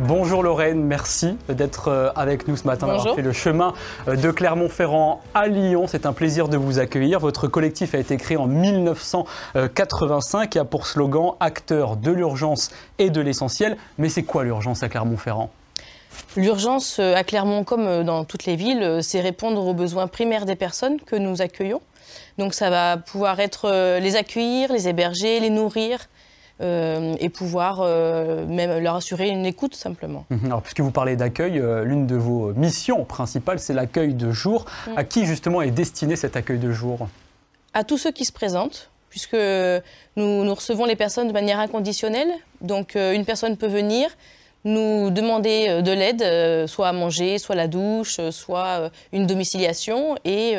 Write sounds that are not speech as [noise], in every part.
Bonjour Lorraine, merci d'être euh, avec nous ce matin, d'avoir fait le chemin euh, de Clermont-Ferrand à Lyon. C'est un plaisir de vous accueillir. Votre collectif a été créé en 1985 et a pour slogan Acteur de l'urgence et de l'essentiel. Mais c'est quoi l'urgence à Clermont-Ferrand? L'urgence euh, à Clermont, comme dans toutes les villes, c'est répondre aux besoins primaires des personnes que nous accueillons. Donc ça va pouvoir être les accueillir, les héberger, les nourrir, euh, et pouvoir euh, même leur assurer une écoute simplement. Mhm. Alors, puisque vous parlez d'accueil, euh, l'une de vos missions principales, c'est l'accueil de jour. Mm. À qui justement est destiné cet accueil de jour? À tous ceux qui se présentent, puisque nous, nous recevons les personnes de manière inconditionnelle. Donc, une personne peut venir, nous demander de l'aide, soit à manger, soit la douche, soit une domiciliation, et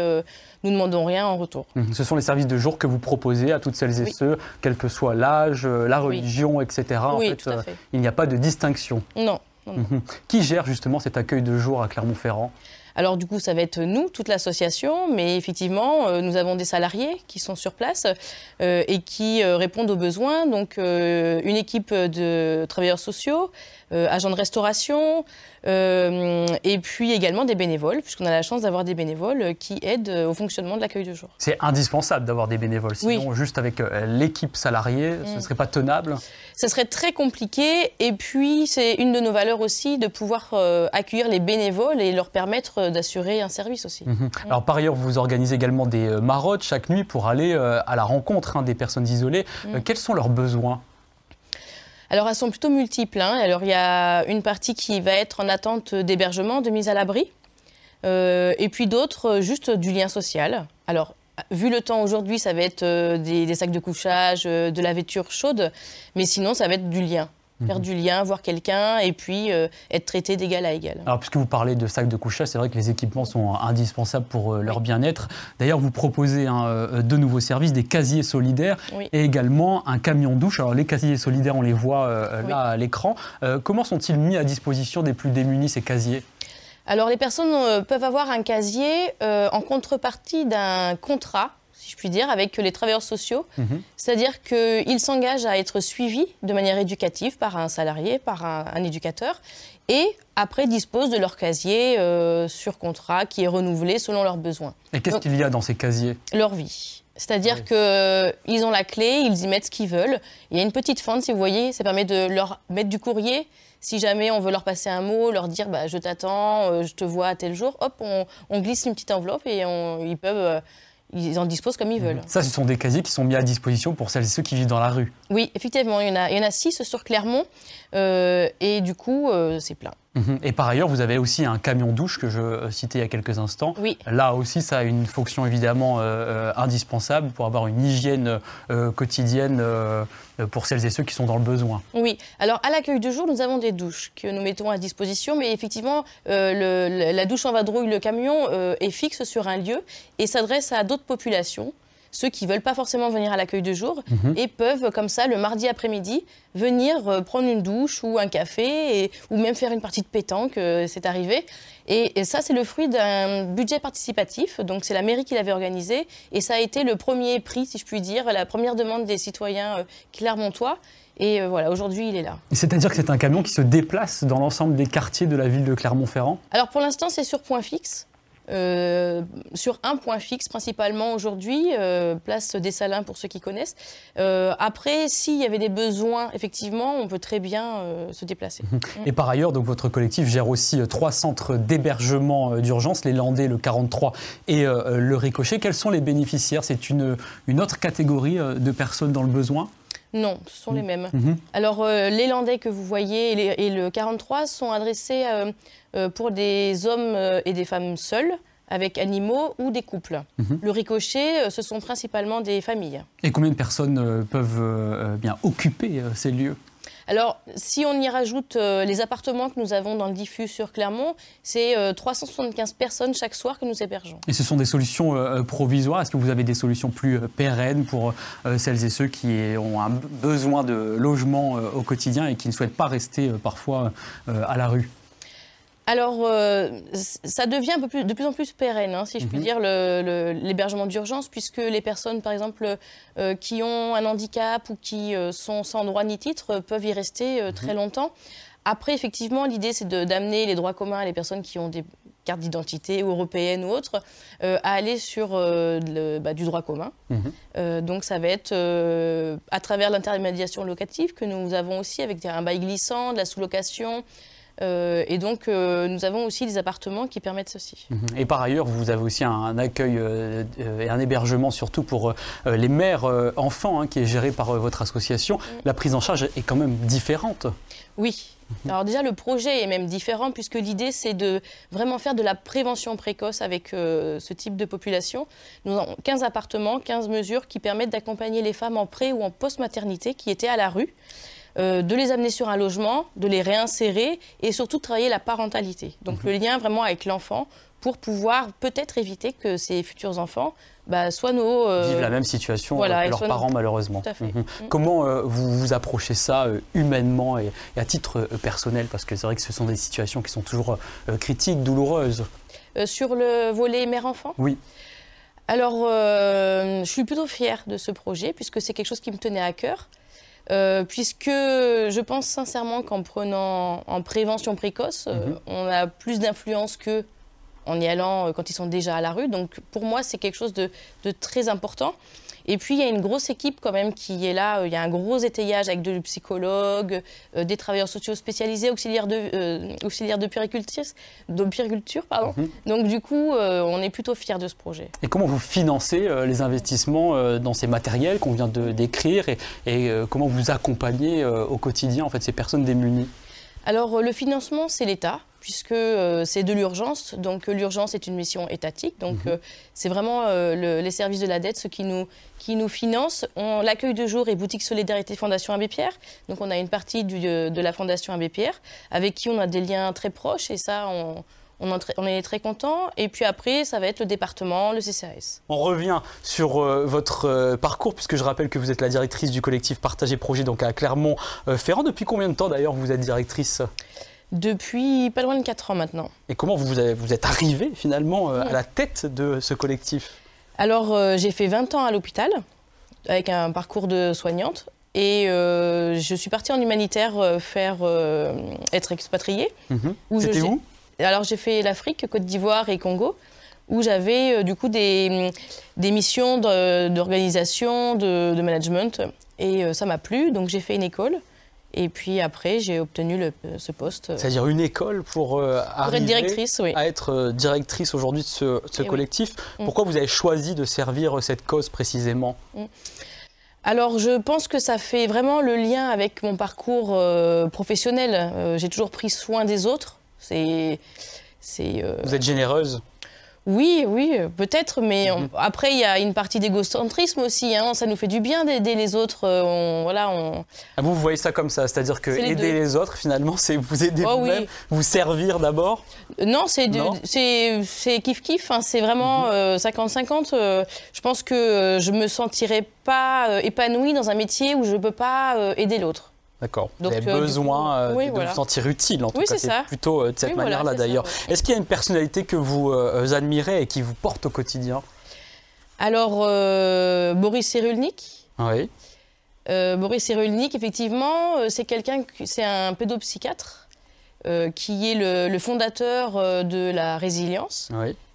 nous ne demandons rien en retour. Mhm. Ce sont les services de jour que vous proposez à toutes celles et ceux, quel que soit l'âge, euh, la religion, etc. Oui, tout à euh, fait. il n'y a pas de distinction. Non. Mhm. Qui gère justement cet accueil de jour à Clermont-Ferrand? Alors du coup, ça va être nous, toute l'association, mais effectivement, euh, nous avons des salariés qui sont sur place et qui répondent aux besoins. Donc une équipe de travailleurs sociaux, agents de restauration, euh, et puis également des bénévoles, puisqu'on a la chance d'avoir des bénévoles qui aident au fonctionnement de l'accueil de jour. C'est indispensable d'avoir des bénévoles, sinon juste avec euh, l'équipe salariée, ce ne mm. serait pas tenable Ce serait très compliqué, et puis c'est une de nos valeurs aussi de pouvoir euh, accueillir les bénévoles et leur permettre d'assurer un service aussi. Mhm. Alors par ailleurs, vous organisez également des marottes chaque nuit pour aller à la rencontre hein, des personnes isolées. Mm. quels sont leurs besoins? Alors elles sont plutôt multiples. Hein. Alors il y a une partie qui va être en attente d'hébergement, de mise à l'abri, euh, et puis d'autres euh, juste du lien social. Alors vu le temps aujourd'hui, ça va être euh, des, sacs de couchage, de la vêture chaude, mais sinon ça va être du lien faire mhm. du lien, voir quelqu'un et puis euh, être traité d'égal à égal. Alors, puisque vous parlez de sacs de couchage, c'est vrai que les équipements sont indispensables pour euh, leur bien-être. D'ailleurs, vous proposez un, euh, de nouveaux services, des casiers solidaires et également un camion douche. Alors, les casiers solidaires, on les voit là à l'écran. comment sont-ils mis à disposition des plus démunis, ces casiers? Alors les personnes peuvent avoir un casier en contrepartie d'un contrat si je puis dire, avec les travailleurs sociaux. Mhm. C'est-à-dire qu'ils s'engagent à être suivis de manière éducative par un salarié, par un, éducateur, et après disposent de leur casier euh, sur contrat qui est renouvelé selon leurs besoins. Et qu'est-ce qu'il y a dans ces casiers? Leur vie. C'est-à-dire qu'ils ont la clé, ils y mettent ce qu'ils veulent. Il y a une petite fente, si vous voyez, ça permet de leur mettre du courrier. Si jamais on veut leur passer un mot, leur dire bah, je t'attends, euh, je te vois à tel jour, hop, on, glisse une petite enveloppe et ils peuvent euh, ils en disposent comme ils veulent. Ça, ce sont des casiers qui sont mis à disposition pour celles et ceux qui vivent dans la rue. Oui, effectivement, il y en a, il y en a six sur Clermont, euh, et du coup, euh, c'est plein. Mhm. Et par ailleurs, vous avez aussi un camion douche que je euh, citais il y a quelques instants. Oui. Là aussi, ça a une fonction évidemment indispensable pour avoir une hygiène quotidienne pour celles et ceux qui sont dans le besoin. Oui. Alors, à l'accueil du jour, nous avons des douches que nous mettons à disposition, mais effectivement, la douche en vadrouille, le camion est fixe sur un lieu et s'adresse à d'autres populations ceux qui ne veulent pas forcément venir à l'accueil de jour mhm. et peuvent, comme ça, le mardi après-midi, venir euh, prendre une douche ou un café et, ou même faire une partie de pétanque, euh, c'est arrivé. Et, ça, c'est le fruit d'un budget participatif. Donc, c'est la mairie qui l'avait organisé. Et ça a été le premier prix, si je puis dire, la première demande des citoyens euh, clermontois. Et voilà, aujourd'hui, il est là. C'est-à-dire que c'est un camion qui se déplace dans l'ensemble des quartiers de la ville de Clermont-Ferrand? Alors, pour l'instant, c'est sur point fixe. Euh, sur un point fixe principalement aujourd'hui, euh, place des Salins pour ceux qui connaissent. Euh, après, s'il y avait des besoins, effectivement, on peut très bien se déplacer. [laughs] Et par ailleurs, donc, votre collectif gère aussi trois centres d'hébergement d'urgence, les Landais, le 43 et le Ricochet. Quels sont les bénéficiaires? C'est une, une autre catégorie de personnes dans le besoin? Non, ce sont les mhm. mêmes. Mhm. Alors, les Landais que vous voyez et, le 43 sont adressés euh, pour des hommes euh, et des femmes seuls avec animaux ou des couples. Mhm. Le ricochet, euh, ce sont principalement des familles. Et combien de personnes peuvent bien occuper ces lieux? Alors, si on y rajoute euh, les appartements que nous avons dans le diffus sur Clermont, c'est 375 personnes chaque soir que nous hébergeons. Et ce sont des solutions provisoires Est-ce que vous avez des solutions plus pérennes pour celles et ceux qui ont un besoin de logement au quotidien et qui ne souhaitent pas rester parfois à la rue? Alors, euh, ça devient un peu plus, de plus en plus pérenne, hein, si je puis mhm. dire, l'hébergement d'urgence, puisque les personnes, par exemple, euh, qui ont un handicap ou qui euh, sont sans droit ni titre, peuvent y rester mhm. très longtemps. Après, effectivement, l'idée, c'est d'amener les droits communs à les personnes qui ont des cartes d'identité européennes ou autres, à aller sur bah, du droit commun. Mhm. donc, ça va être à travers l'intermédiation locative que nous avons aussi avec un bail glissant, de la sous-location, euh, et donc, euh, nous avons aussi des appartements qui permettent ceci. Mhm. Et par ailleurs, vous avez aussi un, accueil euh, et un hébergement, surtout pour les mères enfants, hein, qui est géré par votre association. Mm. La prise en charge est quand même différente. Oui. Mhm. Alors déjà, le projet est même différent puisque l'idée, c'est de vraiment faire de la prévention précoce avec ce type de population. Nous avons 15 appartements, 15 mesures qui permettent d'accompagner les femmes en pré ou en post-maternité qui étaient à la rue. Euh, de les amener sur un logement, de les réinsérer et surtout de travailler la parentalité. Donc mhm. le lien vraiment avec l'enfant pour pouvoir peut-être éviter que ces futurs enfants bah, soient nos... Euh, Vivent la même situation que leurs parents malheureusement. Mhm. Mm. Comment euh, vous vous approchez ça humainement et, à titre personnel? Parce que c'est vrai que ce sont des situations qui sont toujours critiques, douloureuses. sur le volet mère-enfant? Oui. Alors, je suis plutôt fière de ce projet puisque c'est quelque chose qui me tenait à cœur. Euh, puisque je pense sincèrement qu'en prenant en prévention précoce, euh, mhm. on a plus d'influence que en y allant euh, quand ils sont déjà à la rue. Donc pour moi, c'est quelque chose de, de très important. Et puis, il y a une grosse équipe quand même qui est là. Il y a un gros étayage avec des psychologues, euh, des travailleurs sociaux spécialisés, auxiliaires de, euh, auxiliaires de puriculture. De puriculture pardon. Mhm. Donc, du coup, euh, on est plutôt fiers de ce projet. Et comment vous financez les investissements dans ces matériels qu'on vient de décrire et, et comment vous accompagnez au quotidien en fait, ces personnes démunies? Alors le financement, c'est l'État puisque euh, c'est de l'urgence. Donc euh, l'urgence est une mission étatique. Donc mhm. euh, c'est vraiment les services de la dette, ceux qui nous, qui nous financent. L'accueil de jour est Boutique Solidarité Fondation Abbé Pierre. Donc on a une partie de la Fondation Abbé Pierre avec qui on a des liens très proches et ça, on, on, est très content. Et puis après, ça va être le département, le CCAS. On revient sur votre parcours, puisque je rappelle que vous êtes la directrice du collectif Partager Projet donc à Clermont-Ferrand. Depuis combien de temps d'ailleurs vous êtes directrice? Depuis pas loin de 4 ans maintenant. Et comment vous, vous êtes arrivé finalement euh, à la tête de ce collectif? Alors euh, j'ai fait 20 ans à l'hôpital avec un parcours de soignante. Et euh, je suis partie en humanitaire faire être expatriée. Mhm. C'était où? Alors j'ai fait l'Afrique, Côte d'Ivoire et Congo, où j'avais du coup des, des missions d'organisation, de, de, management. Et ça m'a plu, donc j'ai fait une école. Et puis après, j'ai obtenu le, ce poste. C'est-à-dire une école pour, euh, être directrice, oui. à être euh, directrice aujourd'hui de ce, ce collectif. Mm. Pourquoi vous avez choisi de servir cette cause précisément? Mm. Alors, je pense que ça fait vraiment le lien avec mon parcours euh, professionnel. j'ai toujours pris soin des autres. C'est, c'est. Vous êtes généreuse? Oui, oui, peut-être, mais mhm. après, il y a une partie d'égocentrisme aussi. Hein. ça nous fait du bien d'aider les autres. Euh, voilà, on... Ah, vous, vous voyez ça comme ça C'est-à-dire que aider les autres, finalement, c'est vous aider oh, vous-même, vous servir d'abord? Non, c'est kiff-kiff. Hein. c'est vraiment 50-50. Mhm. Euh, euh, je pense que je me sentirais pas épanouie dans un métier où je ne peux pas aider l'autre. D'accord. Vous avez euh, besoin euh, de vous sentir utile, en tout cas. C'est plutôt euh, de cette manière-là, d'ailleurs. Est-ce qu'il y a une personnalité que vous admirez et qui vous porte au quotidien? Alors, Boris Cyrulnik. Oui. Boris Cyrulnik, effectivement, c'est quelqu'un, c'est un pédopsychiatre qui est le, fondateur de la résilience.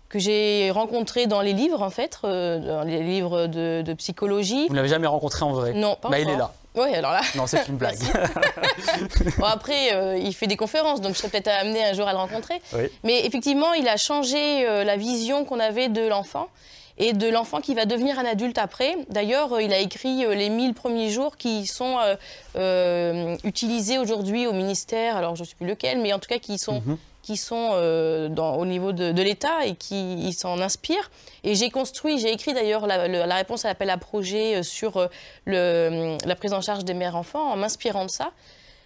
que j'ai rencontré dans les livres, en fait, dans les livres de, psychologie. Vous ne l'avez jamais rencontré en vrai? Non, pas bah, Il est là. Oui, alors là. Non, c'est une blague. [laughs] bon, après, euh, il fait des conférences, donc je serais peut-être amené un jour à le rencontrer. Mais effectivement, il a changé euh, la vision qu'on avait de l'enfant et de l'enfant qui va devenir un adulte après. D'ailleurs, euh, il a écrit les 1000 premiers jours qui sont utilisés aujourd'hui au ministère, alors je ne sais plus lequel, mais en tout cas qui sont mhm qui sont euh, au niveau de, l'État et qui s'en inspirent. Et j'ai construit, j'ai écrit d'ailleurs la, réponse à l'appel à projet euh, sur euh, la prise en charge des mères-enfants en m'inspirant de ça.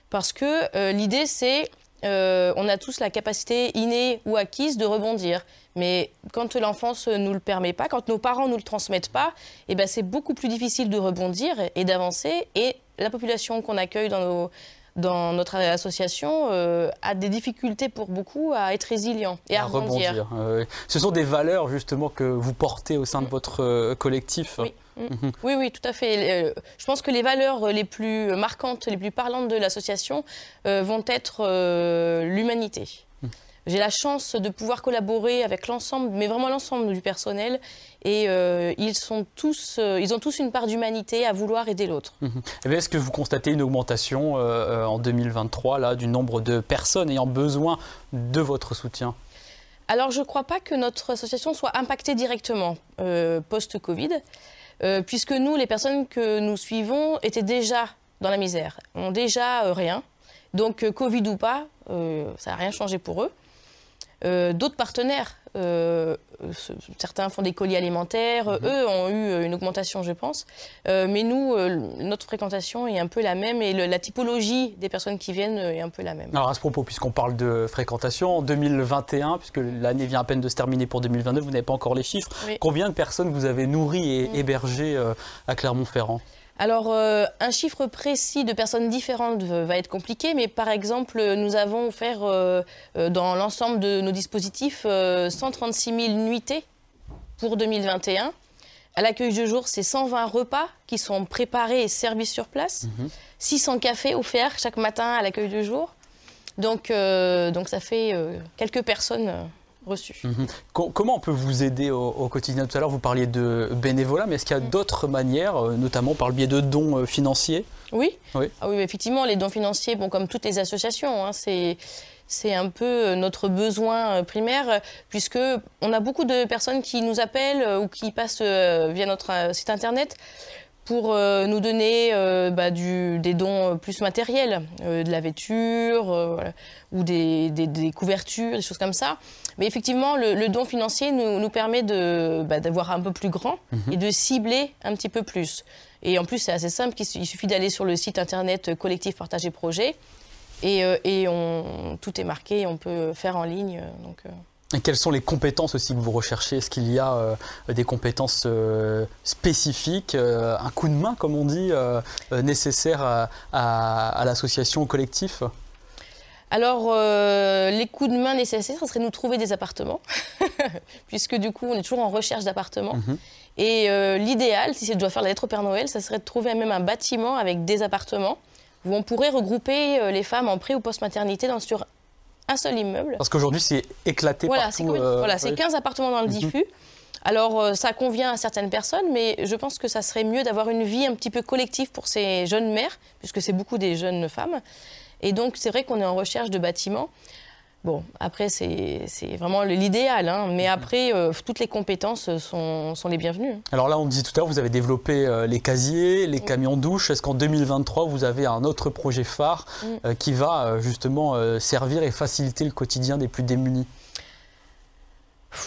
Parce que l'idée, c'est on a tous la capacité innée ou acquise de rebondir. Mais quand l'enfance ne nous le permet pas, quand nos parents ne nous le transmettent pas, eh ben c'est beaucoup plus difficile de rebondir et d'avancer. Et la population qu'on accueille dans nos, dans notre association euh, a des difficultés pour beaucoup à être résilient et à, rebondir. Ce sont des valeurs justement que vous portez au sein de votre euh, collectif. Oui. Mhm. oui, oui, tout à fait. Euh, je pense que les valeurs les plus marquantes, les plus parlantes de l'association vont être l'humanité. J'ai la chance de pouvoir collaborer avec l'ensemble, mais vraiment l'ensemble du personnel. Et euh, ils, sont tous, euh, ils ont tous une part d'humanité à vouloir aider l'autre. Mhm. Eh est-ce que vous constatez une augmentation euh, en 2023 là, du nombre de personnes ayant besoin de votre soutien? Alors, je ne crois pas que notre association soit impactée directement post-Covid, puisque nous, les personnes que nous suivons, étaient déjà dans la misère, ont déjà rien. Donc, Covid ou pas, ça n'a rien changé pour eux. Euh, d'autres partenaires, euh, certains font des colis alimentaires, mhm. eux ont eu une augmentation, je pense. Euh, mais nous, notre fréquentation est un peu la même et la typologie des personnes qui viennent est un peu la même. Alors à ce propos, puisqu'on parle de fréquentation, en 2021, puisque l'année vient à peine de se terminer pour 2022, vous n'avez pas encore les chiffres, combien de personnes vous avez nourries et mm. hébergées à Clermont-Ferrand? Alors, euh, un chiffre précis de personnes différentes va être compliqué, mais par exemple, nous avons offert euh, euh, dans l'ensemble de nos dispositifs 136 000 nuitées pour 2021. À l'accueil de jour, c'est 120 repas qui sont préparés et servis sur place, 600 mhm. cafés offerts chaque matin à l'accueil de jour. Donc, donc ça fait quelques personnes Mhm. Comment on peut vous aider au, quotidien? Tout à l'heure, vous parliez de bénévolat, mais est-ce qu'il y a mm. d'autres manières, euh, notamment par le biais de dons euh, financiers? Oui. Oui. Ah oui, effectivement, les dons financiers, bon, comme toutes les associations, hein, c'est c'est un peu euh, notre besoin primaire, puisque on a beaucoup de personnes qui nous appellent ou qui passent via notre site internet pour nous donner bah, du, des dons plus matériels, de la vêture ou des, des, couvertures, des choses comme ça. Mais effectivement, le, don financier nous, nous permet bah, d'avoir un peu plus grand mhm. et de cibler un petit peu plus. Et en plus, c'est assez simple, il suffit d'aller sur le site internet Collectif Partager Projet et, euh, et on, tout est marqué, on peut faire en ligne. Euh, donc, euh. Et quelles sont les compétences aussi que vous recherchez? Est-ce qu'il y a des compétences spécifiques, un coup de main, comme on dit, nécessaire à, à, à l'association, au collectif alors, euh, les coups de main nécessaires, ce serait nous trouver des appartements, [laughs] puisque du coup, on est toujours en recherche d'appartements. Mhm. Et euh, l'idéal, si ça doit faire la lettre au Père Noël, ça serait de trouver même un bâtiment avec des appartements où on pourrait regrouper euh, les femmes en pré- ou post-maternité sur un seul immeuble. Parce qu'aujourd'hui, c'est éclaté voilà, partout. voilà, c'est 15 appartements dans le mhm. diffus. Alors, ça convient à certaines personnes, mais je pense que ça serait mieux d'avoir une vie un petit peu collective pour ces jeunes mères, puisque c'est beaucoup des jeunes femmes. Et donc, c'est vrai qu'on est en recherche de bâtiments. Bon, après, c'est vraiment l'idéal, hein. mais mhm. après, euh, toutes les compétences sont, sont, les bienvenues. Alors là, on disait tout à l'heure, vous avez développé euh, les casiers, les camions douches. Est-ce qu'en 2023, vous avez un autre projet phare euh, qui va justement servir et faciliter le quotidien des plus démunis?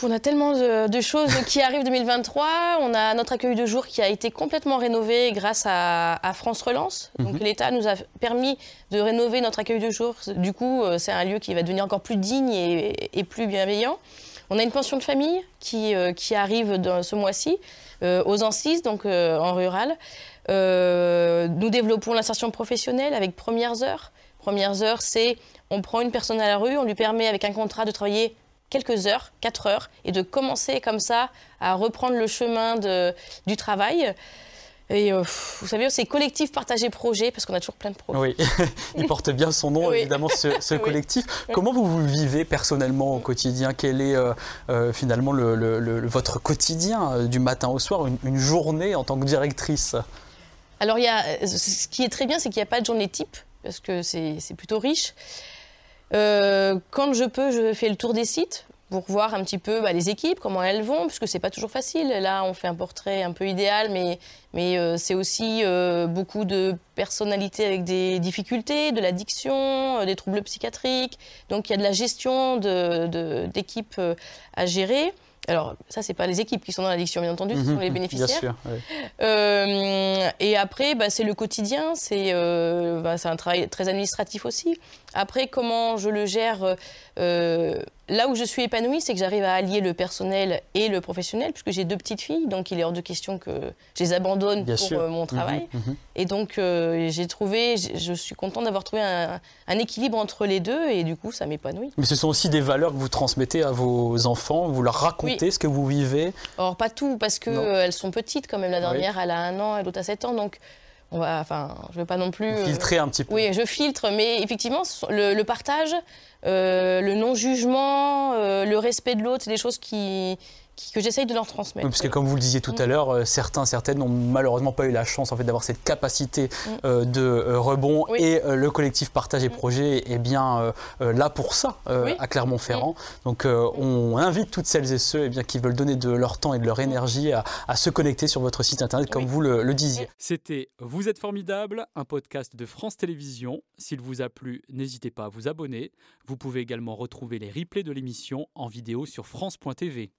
On a tellement de, choses qui arrivent 2023. On a notre accueil de jour qui a été complètement rénové grâce à, France Relance. Donc mhm. l'État nous a permis de rénover notre accueil de jour. Du coup, euh, c'est un lieu qui va devenir encore plus digne et, plus bienveillant. On a une pension de famille qui, euh, qui arrive dans ce mois-ci euh, aux Ancises, donc en rural. nous développons l'insertion professionnelle avec Premières Heures. Premières Heures, c'est on prend une personne à la rue, on lui permet avec un contrat de travailler quelques heures, quatre heures, et de commencer comme ça à reprendre le chemin de, du travail. Et euh, vous savez, c'est collectif partagé projet parce qu'on a toujours plein de projets. Oui, [laughs] il porte bien son nom, évidemment, ce, [laughs] collectif. Comment vous vous vivez personnellement au quotidien? Quel est euh, euh, finalement le, votre quotidien du matin au soir, une, une journée en tant que directrice? Alors, il y a, ce qui est très bien, c'est qu'il n'y a pas de journée type parce que c'est plutôt riche. Euh, quand je peux, je fais le tour des sites pour voir un petit peu bah, les équipes, comment elles vont, puisque c'est pas toujours facile. Là, on fait un portrait un peu idéal, mais, mais euh, c'est aussi euh, beaucoup de personnalités avec des difficultés, de l'addiction, des troubles psychiatriques. Donc il y a de la gestion d'équipes de, à gérer. Alors, ça, c'est pas les équipes qui sont dans l'addiction, bien entendu, ce sont les bénéficiaires. Bien sûr, euh, et après, bah, c'est le quotidien, c'est euh, bah, un travail très administratif aussi. Après, comment je le gère euh, Là où je suis épanouie, c'est que j'arrive à allier le personnel et le professionnel, puisque j'ai deux petites filles, donc il est hors de question que je les abandonne pour mon travail. Mhm, mhm. Et donc, j'ai trouvé, je suis contente d'avoir trouvé un, équilibre entre les deux, et du coup, ça m'épanouit. Mais ce sont aussi des valeurs que vous transmettez à vos enfants, vous leur racontez ce que vous vivez? Alors, pas tout, parce qu'elles sont petites quand même. La dernière, elle a un an et l'autre a 7 ans, donc on va, enfin, je ne veux pas non plus... Euh, filtrer un petit peu. Oui, je filtre, mais effectivement, le, partage, euh, le non-jugement, euh, le respect de l'autre, c'est des choses qui, que j'essaye de leur transmettre. parce que comme vous le disiez tout à mm. l'heure, euh, certains, certaines n'ont malheureusement pas eu la chance en fait, d'avoir cette capacité mm. euh, de euh, rebond et le collectif Partage et mm. Projet est bien là pour ça à Clermont-Ferrand. Donc on invite toutes celles et ceux eh bien, qui veulent donner de leur temps et de leur énergie à, se connecter sur votre site internet comme vous le, le disiez. C'était Vous êtes formidable, un podcast de France Télévisions. S'il vous a plu, n'hésitez pas à vous abonner. Vous pouvez également retrouver les replays de l'émission en vidéo sur France.tv.